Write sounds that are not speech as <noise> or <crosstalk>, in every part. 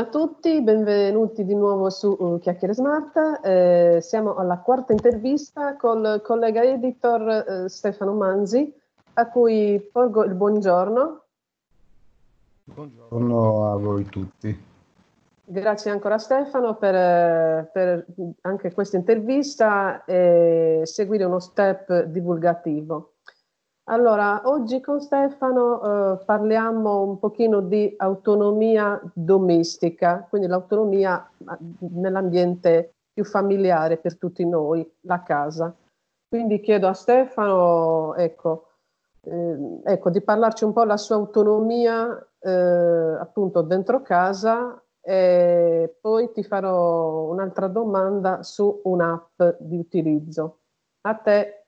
a tutti, benvenuti di nuovo su uh, Chiacchiere Smart. Eh, siamo alla quarta intervista col collega editor eh, Stefano Manzi, a cui porgo il buongiorno. Buongiorno a voi tutti. Grazie ancora Stefano per, per anche questa intervista e seguire uno step divulgativo. Allora, oggi con Stefano eh, parliamo un pochino di autonomia domestica, quindi l'autonomia nell'ambiente più familiare per tutti noi, la casa. Quindi chiedo a Stefano, ecco, eh, ecco di parlarci un po' della sua autonomia eh, appunto dentro casa e poi ti farò un'altra domanda su un'app di utilizzo. A te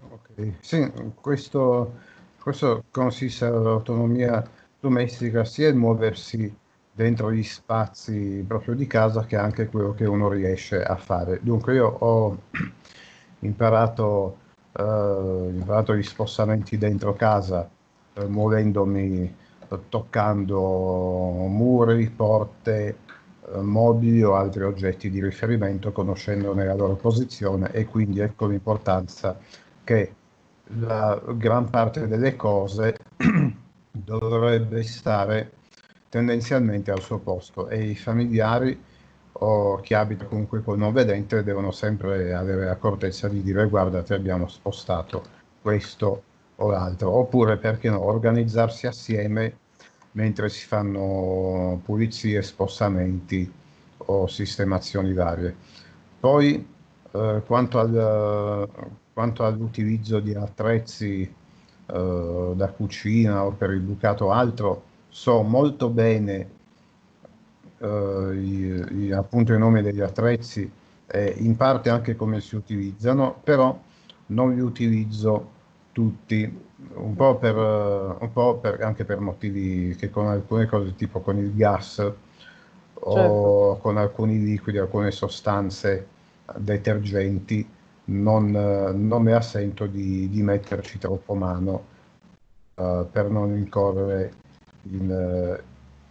Ok, sì, questo, questo consiste nell'autonomia domestica sia il muoversi dentro gli spazi proprio di casa che anche quello che uno riesce a fare. Dunque io ho <clears throat> imparato, eh, imparato gli spostamenti dentro casa eh, muovendomi, eh, toccando muri, porte, eh, mobili o altri oggetti di riferimento, conoscendone la loro posizione e quindi ecco l'importanza che la gran parte delle cose <clears throat> dovrebbe stare tendenzialmente al suo posto e i familiari o chi abita comunque col non vedente devono sempre avere l'accortezza di dire guarda ti abbiamo spostato questo o l'altro oppure perché no organizzarsi assieme mentre si fanno pulizie, spostamenti o sistemazioni varie. Poi eh, quanto al quanto all'utilizzo di attrezzi eh, da cucina o per il bucato altro, so molto bene eh, i, i, appunto i nomi degli attrezzi e in parte anche come si utilizzano, però non li utilizzo tutti, un po', per, un po per, anche per motivi che con alcune cose tipo con il gas certo. o con alcuni liquidi, alcune sostanze detergenti, non, non me la di, di metterci troppo mano uh, per non incorrere in,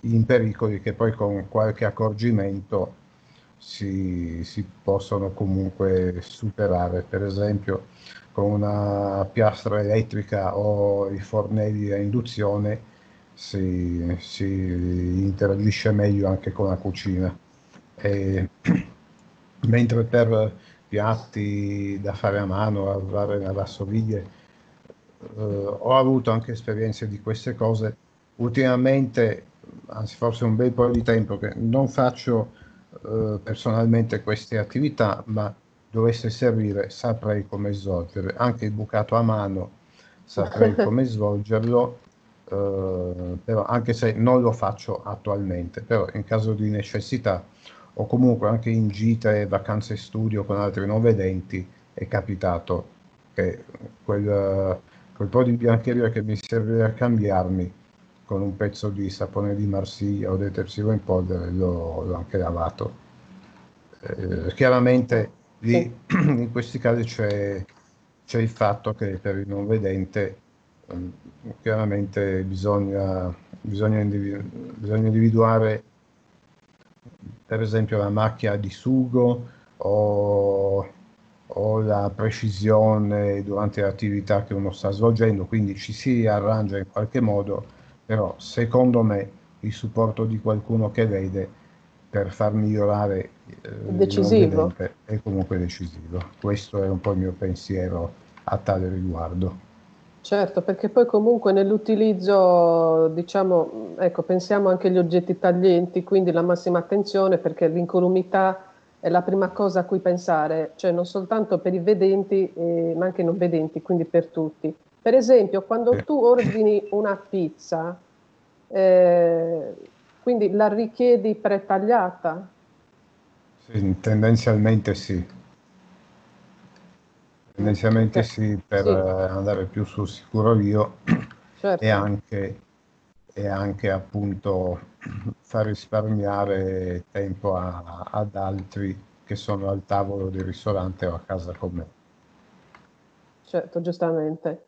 in, pericoli che poi con qualche accorgimento si, si possono comunque superare. Per esempio con una piastra elettrica o i fornelli a induzione si, si interagisce meglio anche con la cucina. E, <clears throat> mentre per piatti da fare a mano, a lavorare nella lavastoviglie. Eh, ho avuto anche esperienze di queste cose. Ultimamente, anzi forse un bel po' di tempo che non faccio eh, personalmente queste attività, ma dovesse servire saprei come svolgere. Anche il bucato a mano saprei <laughs> come svolgerlo, eh, però anche se non lo faccio attualmente, però in caso di necessità o comunque anche in gite e vacanze studio con altri non vedenti è capitato che quel, quel po' di biancheria che mi serve a cambiarmi con un pezzo di sapone di Marsiglia o detersivo in polvere l'ho, l'ho anche lavato. Eh, chiaramente lì <clears throat> in questi casi c'è, c'è, il fatto che per il non vedente eh, chiaramente bisogna, bisogna, individu- bisogna individuare per esempio la macchia di sugo o, o la precisione durante l'attività che uno sta svolgendo, quindi ci si arrangia in qualche modo, però secondo me il supporto di qualcuno che vede per far migliorare eh, decisivo. è comunque decisivo. Questo è un po' il mio pensiero a tale riguardo. Certo, perché poi comunque nell'utilizzo, diciamo, ecco, pensiamo anche agli oggetti taglienti, quindi la massima attenzione perché l'incolumità è la prima cosa a cui pensare, cioè non soltanto per i vedenti, eh, ma anche i non vedenti, quindi per tutti. Per esempio, quando tu ordini una pizza, eh, quindi la richiedi pretagliata? Sì, tendenzialmente sì. Tendenzialmente sì, per sì. andare più sul sicuro io <clears throat> certo. e, anche, e anche appunto <clears throat> far risparmiare tempo a, ad altri che sono al tavolo del ristorante o a casa con me. Certo, giustamente.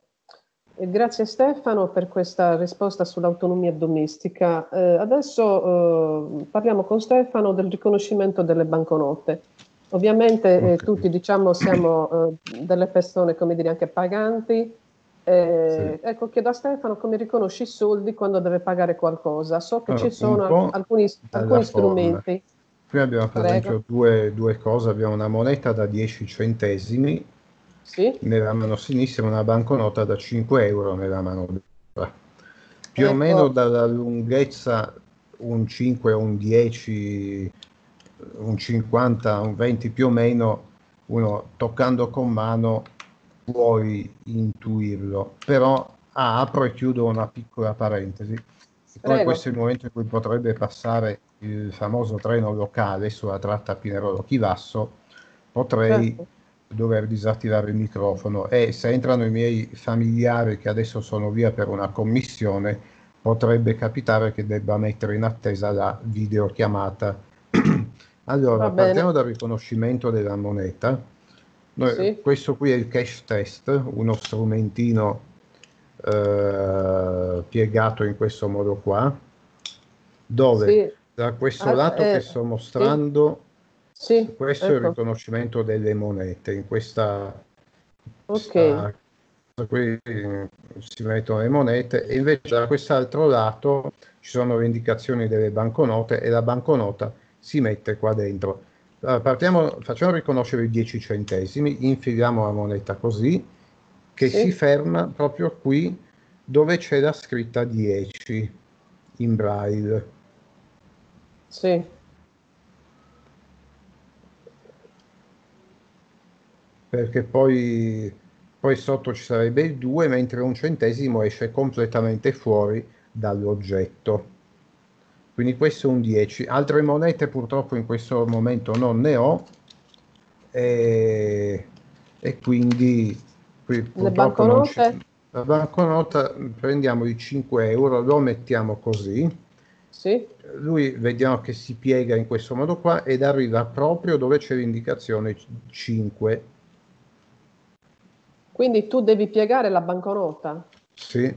Grazie Stefano per questa risposta sull'autonomia domestica. Eh, adesso eh, parliamo con Stefano del riconoscimento delle banconote. Ovviamente eh, tutti diciamo siamo eh, delle persone, come dire, anche paganti. Eh, sì. Ecco, chiedo a Stefano come riconosci i soldi quando deve pagare qualcosa. So che allora, ci sono alcuni, alcuni strumenti. Qui abbiamo per Prego. esempio due, due cose, abbiamo una moneta da 10 centesimi sì. nella mano sinistra una banconota da 5 euro nella mano destra. Più ecco. o meno dalla lunghezza un 5, un 10, un 50, un 20 più o meno, uno toccando con mano puoi intuirlo, però ah, apro e chiudo una piccola parentesi. Poi questo è il momento in cui potrebbe passare il famoso treno locale sulla tratta Pinerolo-Chivasso, potrei certo. dover disattivare il microfono. E se entrano i miei familiari che adesso sono via per una commissione potrebbe capitare che debba mettere in attesa la videochiamata. Allora, partiamo dal riconoscimento della moneta. Noi, sì. Questo qui è il cash test, uno strumentino eh, piegato in questo modo qua, dove sì. da questo ah, lato eh, che sto mostrando sì, questo ecco. è il ecco. riconoscimento delle monete. In questa, okay. qui si mettono le monete e invece da quest'altro lato ci sono le indicazioni delle banconote e la banconota si mette qua dentro. Allora, partiamo, facciamo riconoscere i 10 centesimi, infiliamo la moneta così che sì. si ferma proprio qui dove c'è la scritta 10 in braille. Sì. perché poi, poi sotto ci sarebbe il 2 mentre un centesimo esce completamente fuori dall'oggetto quindi questo è un 10 altre monete purtroppo in questo momento non ne ho e, e quindi qui le banconote la banconota prendiamo i 5 euro lo mettiamo così sì. lui vediamo che si piega in questo modo qua ed arriva proprio dove c'è l'indicazione 5 quindi tu devi piegare la banconota? Sì.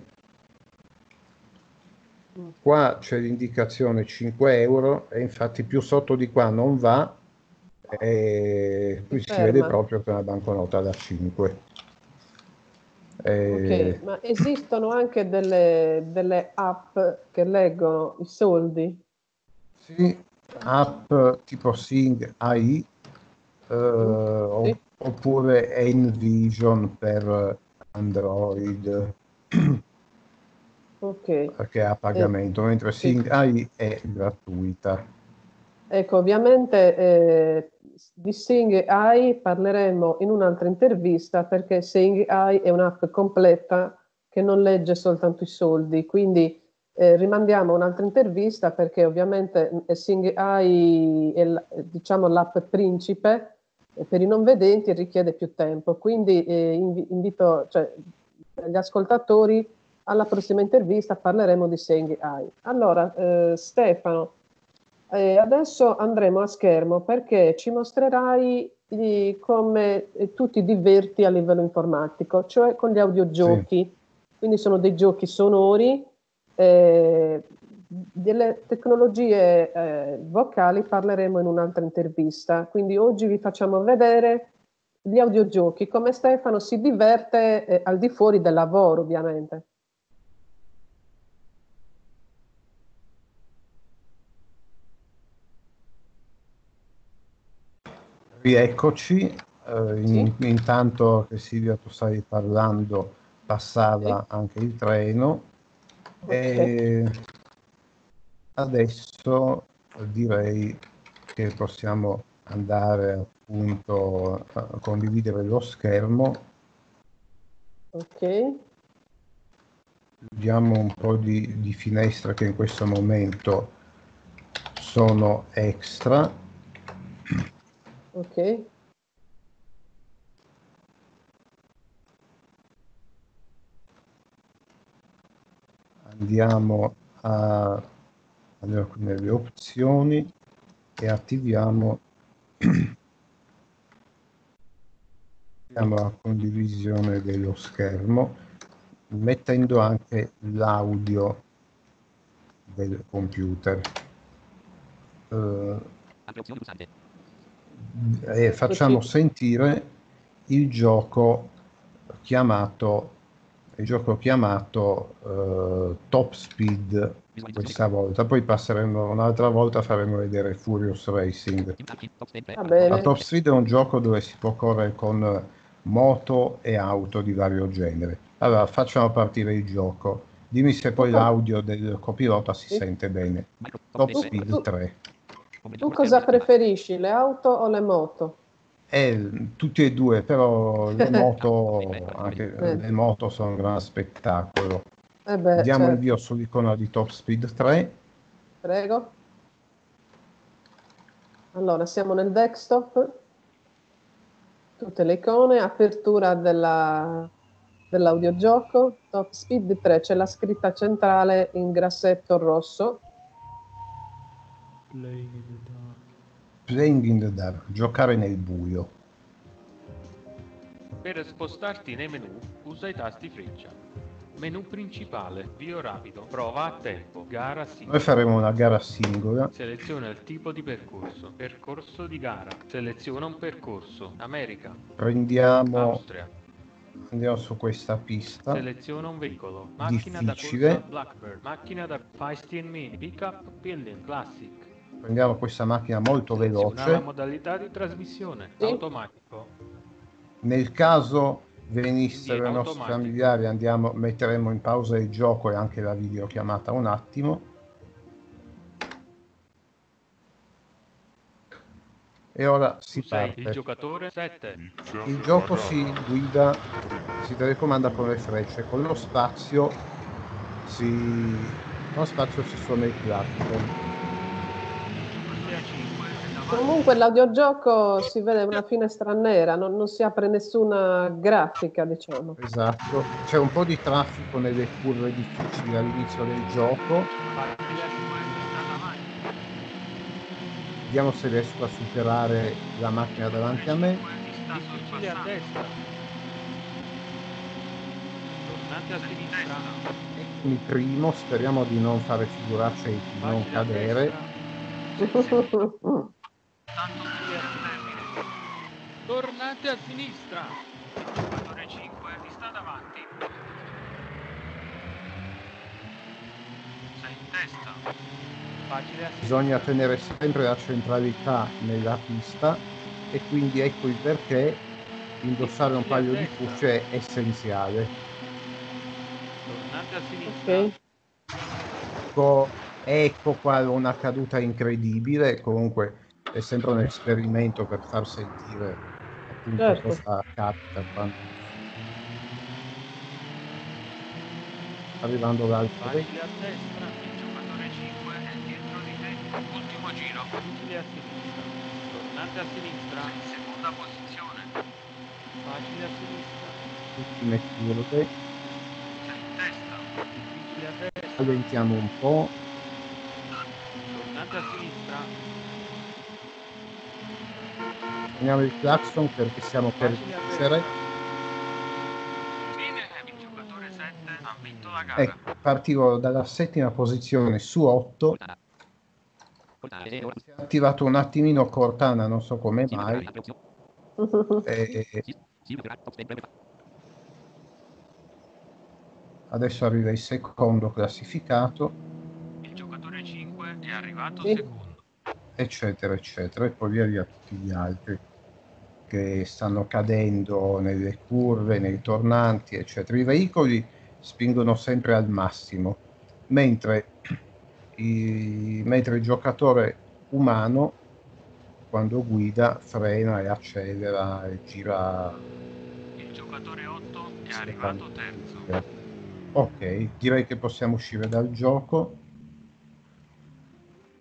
Qua c'è l'indicazione 5 euro e infatti più sotto di qua non va e qui si, vede proprio che è una banconota da 5. E... Ok, ma esistono anche delle, delle app che leggono i soldi? Sì, app tipo Sing AI eh, sì oppure Envision per Android <clears throat> okay. perché è a pagamento, eh, mentre Sing AI è gratuita. Ecco, ovviamente eh, di Sing AI parleremo in un'altra intervista perché Sing AI è un'app completa che non legge soltanto i soldi, quindi eh, rimandiamo un'altra intervista perché ovviamente eh, Sing AI è diciamo l'app principe per i non vedenti richiede più tempo, quindi eh, invito cioè, gli ascoltatori alla prossima intervista parleremo di Seng AI. Allora, eh, Stefano, eh, adesso andremo a schermo perché ci mostrerai di come tu ti diverti a livello informatico, cioè con gli audiogiochi. Sì. Quindi sono dei giochi sonori eh, delle tecnologie eh, vocali parleremo in un'altra intervista, quindi oggi vi facciamo vedere gli audiogiochi, come Stefano si diverte eh, al di fuori del lavoro ovviamente. Rieccoci, eh, in, sì. intanto che Silvia tu stavi parlando passava sì. anche il treno. Okay. E Adesso direi che possiamo andare appunto a condividere lo schermo. Ok. Vediamo un po' di, di finestre che in questo momento sono extra. Ok. Andiamo a andiamo qui nelle opzioni e <clears throat> attiviamo la condivisione dello schermo mettendo anche l'audio del computer. Uh, e facciamo sentire il gioco chiamato il gioco chiamato uh, Top Speed questa volta. Poi passeremo un'altra volta faremo vedere Furious Racing. La Top Speed è un gioco dove si può correre con moto e auto di vario genere. Allora facciamo partire il gioco. Dimmi se poi l'audio del copilota si sente bene. Top Speed 3 tu cosa preferisci, le auto o le moto? Eh, tutti e due, però le <laughs> moto, anche, eh. le moto sono un gran spettacolo. Eh beh, Diamo certo. il via sull'icona di Top Speed 3. Prego. Allora, siamo nel desktop. Tutte le icone, apertura della, dell'audiogioco. Top Speed 3, c'è la scritta centrale in grassetto rosso Playing in the dark. Playing in the dark, giocare nel buio. Per spostarti nei menu, usa i tasti freccia. Menu principale, vio rapido, prova a tempo, gara singola. Noi faremo una gara singola. Seleziona il tipo di percorso, percorso di gara. Seleziona un percorso, America. Prendiamo Austria. Andiamo su questa pista. Seleziona un veicolo. Macchina Difficile. da corsa Blackbird. Macchina da Feisty Me. Pickup Building Classic. Prendiamo questa macchina molto veloce. La modalità di trasmissione sì. automatico. Nel caso venissero i nostri familiari, andiamo, metteremo in pausa il gioco e anche la videochiamata un attimo. E ora si parte. Il giocatore 7. Il gioco si guida, si telecomanda con le frecce, con lo spazio si, con lo spazio si suona il clacson. Comunque l'audioggioco si vede una finestra nera, non, non, si apre nessuna grafica, diciamo. Esatto, c'è un po' di traffico nelle curve difficili all'inizio del gioco. Vediamo se riesco a superare la macchina davanti a me. Difficile a destra. Tornate a sinistra. Il primo, speriamo di non fare figuracce e di non cadere. <laughs> Tanto qui al termine. Tornate a sinistra. Giocatore 5 vi sta davanti. Sei in testa. Facile Bisogna tenere sempre la centralità nella pista e quindi ecco il perché indossare un paio di cuffie è essenziale. Tornate a sinistra. Ok. Ecco, ecco qua una caduta incredibile, comunque è sempre un esperimento per far sentire appunto certo. cosa capita quando arrivando l'altro facile a destra il giocatore 5 è dietro di te ultimo giro. Facile a sinistra. Tornate a sinistra. In seconda posizione. Facile a sinistra. Ultime in testa. Difficile a destra. Rallentiamo un po' tornate a sinistra Prendiamo il clacson perché siamo per vincere. Ecco, partivo dalla settima posizione su 8. Si è attivato un attimino Cortana, non so come mai. E... Adesso arriva il secondo classificato. Il giocatore 5 è arrivato sì. secondo. Eccetera, eccetera. E poi via via tutti gli altri che stanno cadendo nelle curve, nei tornanti, eccetera. I veicoli spingono sempre al massimo, mentre, i, mentre il giocatore umano, quando guida, frena e accelera e gira. Il giocatore 8 è arrivato terzo. Ok, direi che possiamo uscire dal gioco.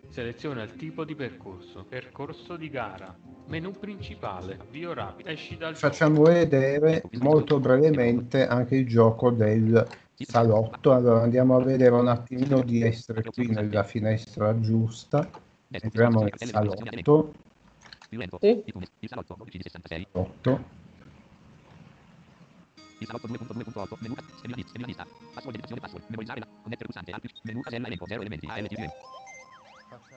Seleziona il tipo di percorso. Percorso di gara. Menu principale. Avvio rapido. Esci dal Facciamo vedere molto brevemente anche il gioco del salotto. Allora andiamo a vedere un attimino di essere qui nella finestra giusta. Entriamo nel salotto. Sì. Salotto. Il salotto 2.2.8. Menu. Schema list. Schema lista. Password editazione password. Memorizzare la. Connettere pulsante. Menu casella elenco. 0 elementi. ALTG.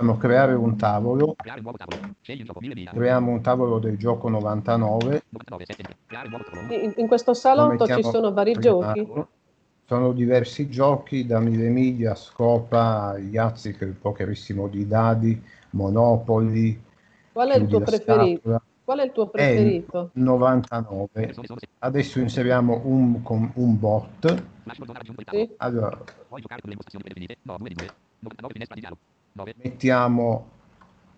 Facciamo creare un tavolo. Creare un nuovo tavolo. Gioco. 1000 mila. Creiamo un tavolo del gioco 99. 99. 7. Creare un nuovo tavolo. In, in questo Lo salotto ci sono vari giochi. Sono diversi giochi, da mille miglia, Scopa, Yazzi, che è il pokerissimo di dadi, Monopoli, Qual è il tuo preferito? scatola. Qual è il tuo È preferito? 99. Persone sono 6. Adesso inseriamo un, con- un bot. Sì? Allora, Puoi giocare con le impostazioni predefinite. No, 2 di 2. 99 finestra di dialogo. 9. mettiamo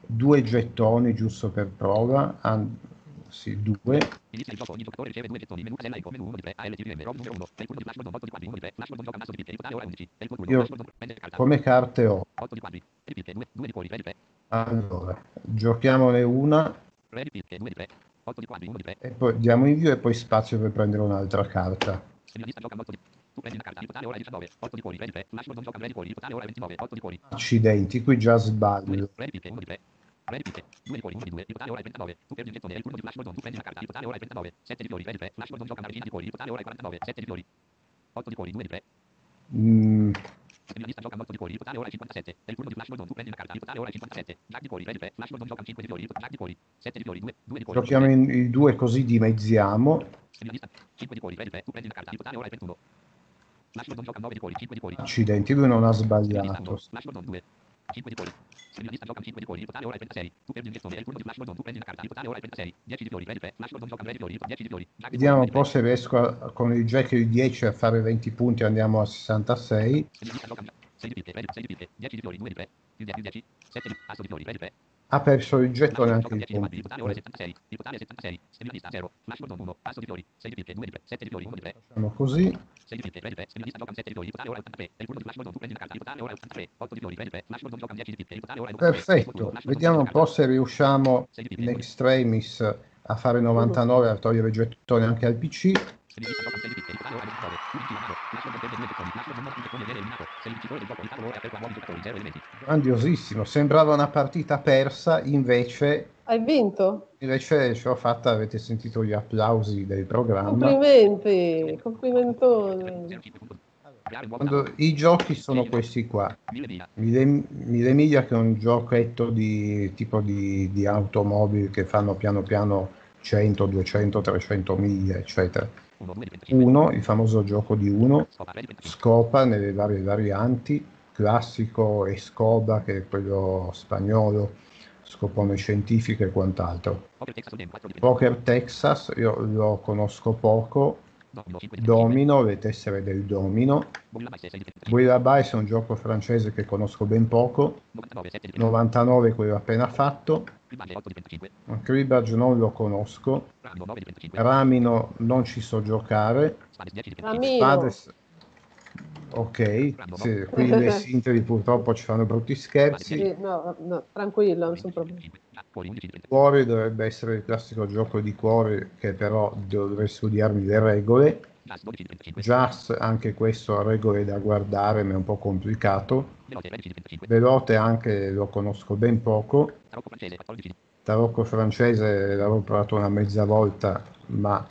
due gettoni giusto per prova. An- sì, due. Inizia il gioco. Ogni giocatore riceve due gettoni. Menu casella elenco. Menu 1 di 3. ALTGM. ROM numero 1. È il turno di Flash Gordon. 8 di quadri. 1 di 3. Flash Gordon gioca mazzo di. Totale ora 11. È il tuo turno. Io- Flash Gordon prende carta. Come carte ho. 8 di quadri. 3 di picche. 2, 2 di cuori. 3 di 3. Allora, giochiamone una 3 di picche. 2 di 3. 8 di quadri. 1 di 3. e poi diamo invio e poi spazio per prendere un'altra carta. Segnalista gioca 8 di... Prendi una carta. Il totale ora è 19. 8 di cuori. 3 3. Gordon gioca un 3 di cuori. Il totale ora è 29. 8 di cuori. Accidenti, qui già 2 di sbaglio. 3 di picche. 1 di 3. 3 di picche. 2 di cuori. 1 di 2. Il totale ora è 39. Tu perdi un gettone. È il turno di Flash Gordon. Tu prendi una carta. Il totale ora è 39. 7 di. 3 3. Gioca una regina di cuori. Il totale ora è 49. 7 di fiori. 8 di cuori. 2 di 3. Mm, Segnalista gioca un 8 di cuori. Il totale ora è 57. È il turno di Flash Gordon. Tu prendi una carta. Il totale ora è 57. Jack di cuori. 3 di 3. Flash Gordon gioca un 5 di fiori. Jack di cuori. 7 di fiori. 2. 2 di cuori. giochiamo in, i due così dimezziamo. Segnalista 5 di cuori. 3 3. Tu prendi una carta. Il totale ora è 21. Accidenti, lui non ha sbagliato. Flash Gordon 2. 5 di cuori. Segnalista gioca 5 di cuori. Il totale ora è 36. Tu perdi un gettone. È il turno di Flash Gordon. Tu prendi una carta. Il totale ora è 36. 10 di fiori. 3 di 3. Flash Gordon gioca 3 di fiori. 10 di fiori. Jack di Vediamo un po' se riesco a- con il jack di 10 a fare 20 punti, andiamo a 66. Segnalista gioca 6 di picche. 6 di picche. 10 di fiori. 2 di 3. Più 10. 7 di asso di fiori. 3 di 3. Ha perso il gettone anche il gioca 10 di quadri. Il punto. totale ora è 76. Il totale è 76. Segnalista 0. Flash Gordon 1. Asso di fiori. 6 di picche. 2 di 3. 7 di fiori. 1 di 3. Facciamo così. 6 di picche, 3 di 3, segnalista gioca 7 di fiori, il totale ora è 83, è il turno di Flash Gordon, tu prendi una carta, il totale ora è 83, 8 di fiori, 3 di 3, Flash Gordon gioca 10 di picche, il totale ora è 93, Perfetto. Vediamo un po' se riusciamo in extremis a fare 99 a togliere il gettone anche al PC. Segnalista gioca 6 di picche, il totale ora è 29, 11 di mano, Flash Gordon perde 2 gettoni, Flash Gordon non gettone viene eliminato, sei il vincitore del gioco, il tavolo ora è aperto a nuovi giocatori, 0 elementi. Grandiosissimo, sembrava una partita persa, invece, Hai vinto? invece ce l'ho fatta, avete sentito gli applausi del programma. Complimenti, complimentoni. 05 punto. Creare un nuovo Quando I giochi sono questi qua. 1000 mila, Mille, Mille Miglia che è un giochetto di tipo di, di automobili che fanno piano piano 100, 200, 300 miglia, eccetera. 1, 2 di 25, Uno, il famoso gioco di uno, scopa, 3 di 25, Scopa nelle varie varianti, classico Escoba che è quello spagnolo, scopone scientifico e quant'altro. Poker Texas Game, 4 di 25, Poker Texas, io lo conosco poco, Domino, 5 di 25, Domino, le tessere del Domino, Bulla Vice, 6 di 25, Buillabai è un gioco francese che conosco ben poco, 99, 7 di 25, 99 quello appena fatto, Cribbage, 8 di 25, Cribbage non lo conosco, Rando, 9 di 25, Ramino non ci so giocare, Spades, 10 di 25, Ramino. Spades ok, sì, qui le <laughs> sintesi purtroppo ci fanno brutti scherzi, Sì, no, no, tranquillo, non sono problemi. 25, Cuori, 11 di 30, Cuore dovrebbe essere il classico gioco di cuore che però dovrei studiarmi le regole, Jazz, 12 di 35, Jazz anche questo ha regole da guardare ma è un po' complicato, Veloce, 13 di 25, Velote anche lo conosco ben poco, Tarocco francese, 14 di Tarocco francese l'avevo provato una mezza volta ma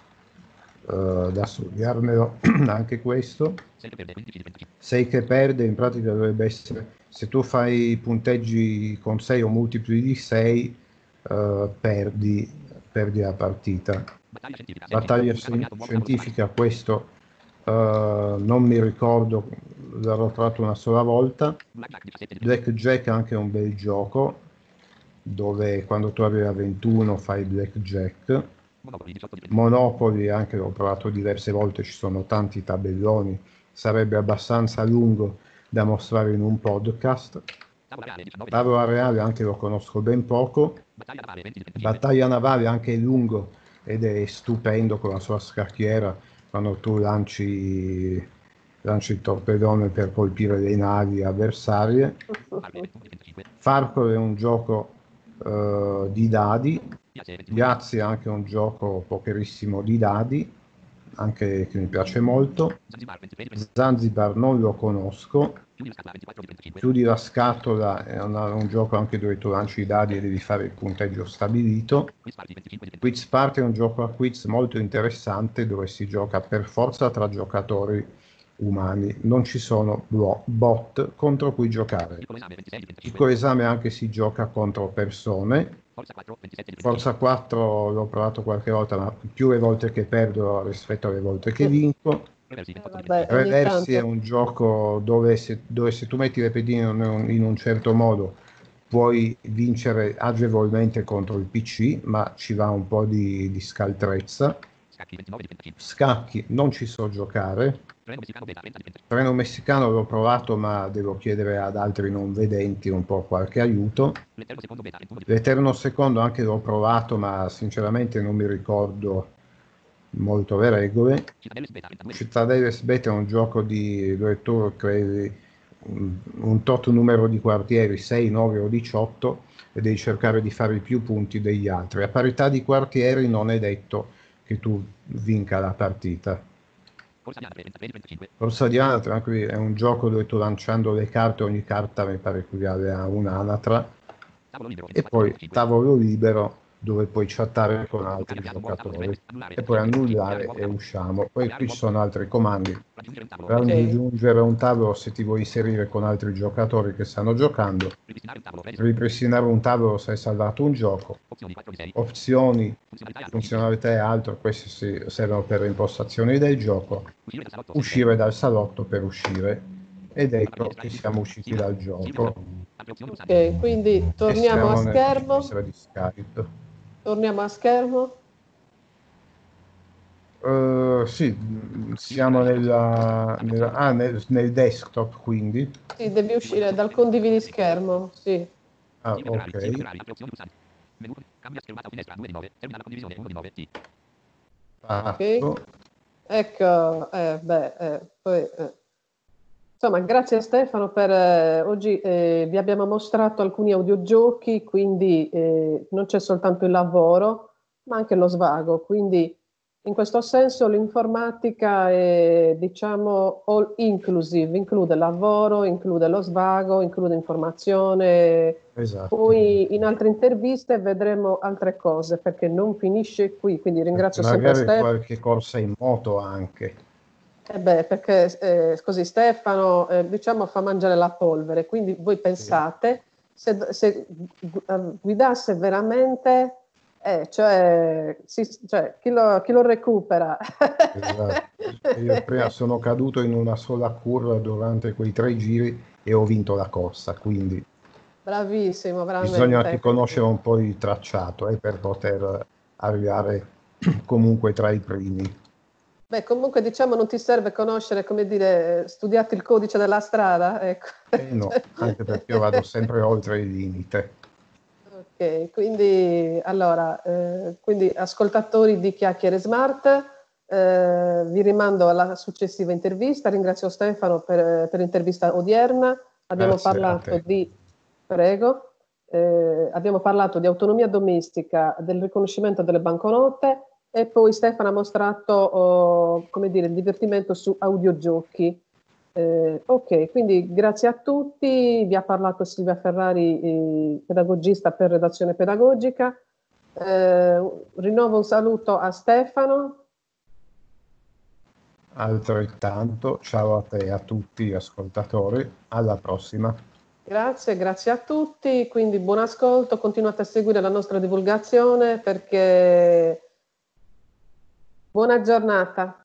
eh, da studiarmelo <clears throat> anche questo. 6 che perde, 15 di 25, 6 che perde in pratica dovrebbe essere se tu fai punteggi con 6 o multipli di 6 perdi, perdi la partita battaglia scientifica, questo eh, non mi ricordo l'avrò trovato una sola volta. Blackjack, 17 di Blackjack è anche un bel gioco dove quando tu arrivi a 21 fai Blackjack Monopoly, 18 di 25, Monopoli anche l'ho provato diverse volte, ci sono tanti tabelloni, sarebbe abbastanza lungo da mostrare in un podcast. Tavola reale, 19 di Tavola reale anche lo conosco ben poco, Battaglia navale, 20 di 25, battaglia navale anche è lungo ed è stupendo con la sua scacchiera quando tu lanci, lanci il torpedone per colpire le navi avversarie. Farme, 21 di 25, Farco è un gioco eh, di dadi, Piace, 22, Yazzi è anche un gioco pokerissimo di dadi, anche che mi piace molto. Zanzibar non lo conosco. Chiudi la scatola, è una, un gioco anche dove tu lanci i dadi e devi fare il punteggio stabilito. Quiz Party è un gioco a quiz molto interessante dove si gioca per forza tra giocatori umani, non ci sono bot contro cui giocare. Piccolo esame anche si gioca contro persone. Forza 4, l'ho provato qualche volta, ma più le volte che perdo rispetto alle volte che vinco. Eh, Reversi è un gioco dove se, dove se, tu metti le pedine in un certo modo puoi vincere agevolmente contro il PC, ma ci va un po' di, di scaltrezza. Scacchi non ci so giocare. Treno messicano l'ho provato, ma devo chiedere ad altri non vedenti un po' qualche aiuto. L'Eterno secondo anche l'ho provato, ma sinceramente non mi ricordo molto le regole. Cittadelle Beta è un gioco di dove tu crei un, un tot numero di quartieri, 6, 9 o 18, e devi cercare di fare più punti degli altri. A parità di quartieri non è detto che tu vinca la partita. Forza di Anatra è un gioco dove tu lanciando le carte, ogni carta mi pare che abbia un'anatra, e poi tavolo libero dove puoi chattare con altri giocatori e poi annullare e usciamo. Poi qui ci sono altri comandi. per aggiungere un tavolo se ti vuoi inserire con altri giocatori che stanno giocando, ripristinare un tavolo se hai salvato un gioco, opzioni, funzionalità e altro, questi servono per le impostazioni del gioco, uscire dal salotto per uscire. Ed ecco che siamo usciti dal gioco. Ok, quindi torniamo a schermo. Torniamo a schermo. Uh, sì, siamo nella, nella ah, nel, nel, desktop quindi. Sì, devi uscire dal condividi schermo, sì. Ah, ok. Fatto. Ecco, eh, beh, eh, poi, eh. Insomma, grazie a Stefano per eh, oggi eh, vi abbiamo mostrato alcuni audiogiochi, quindi eh, non c'è soltanto il lavoro, ma anche lo svago. Quindi in questo senso l'informatica è diciamo all inclusive, include lavoro, include lo svago, include informazione. Esatto. Poi in altre interviste vedremo altre cose perché non finisce qui, quindi ringrazio Magari sempre Stefano. qualche corsa in moto anche. Eh beh, perché eh, così Stefano, eh, diciamo, fa mangiare la polvere, quindi voi pensate, se, se guidasse veramente, eh, cioè, si, cioè chi, lo, chi, lo, recupera? Esatto. Io prima sono caduto in una sola curva durante quei tre giri e ho vinto la corsa, quindi... Bravissimo, veramente. Bisogna anche conoscere un po' il tracciato eh, per poter arrivare <clears throat> comunque tra i primi. Beh, comunque diciamo non ti serve conoscere, come dire, studiarti il codice della strada, ecco. Eh no, anche perché io vado sempre oltre il limite. Ok, quindi allora, eh, quindi ascoltatori di Chiacchiere Smart, eh, vi rimando alla successiva intervista, ringrazio Stefano per, per l'intervista odierna, abbiamo Grazie parlato di, prego, eh, abbiamo parlato di autonomia domestica, del riconoscimento delle banconote, e poi Stefano ha mostrato, oh, come dire, il divertimento su audiogiochi. Eh, ok, quindi grazie a tutti. Vi ha parlato Silvia Ferrari, eh, pedagogista per redazione pedagogica. Eh, rinnovo un saluto a Stefano. Altrettanto, ciao a te e a tutti gli ascoltatori. Alla prossima. Grazie, grazie a tutti. Quindi buon ascolto, continuate a seguire la nostra divulgazione perché Buona giornata.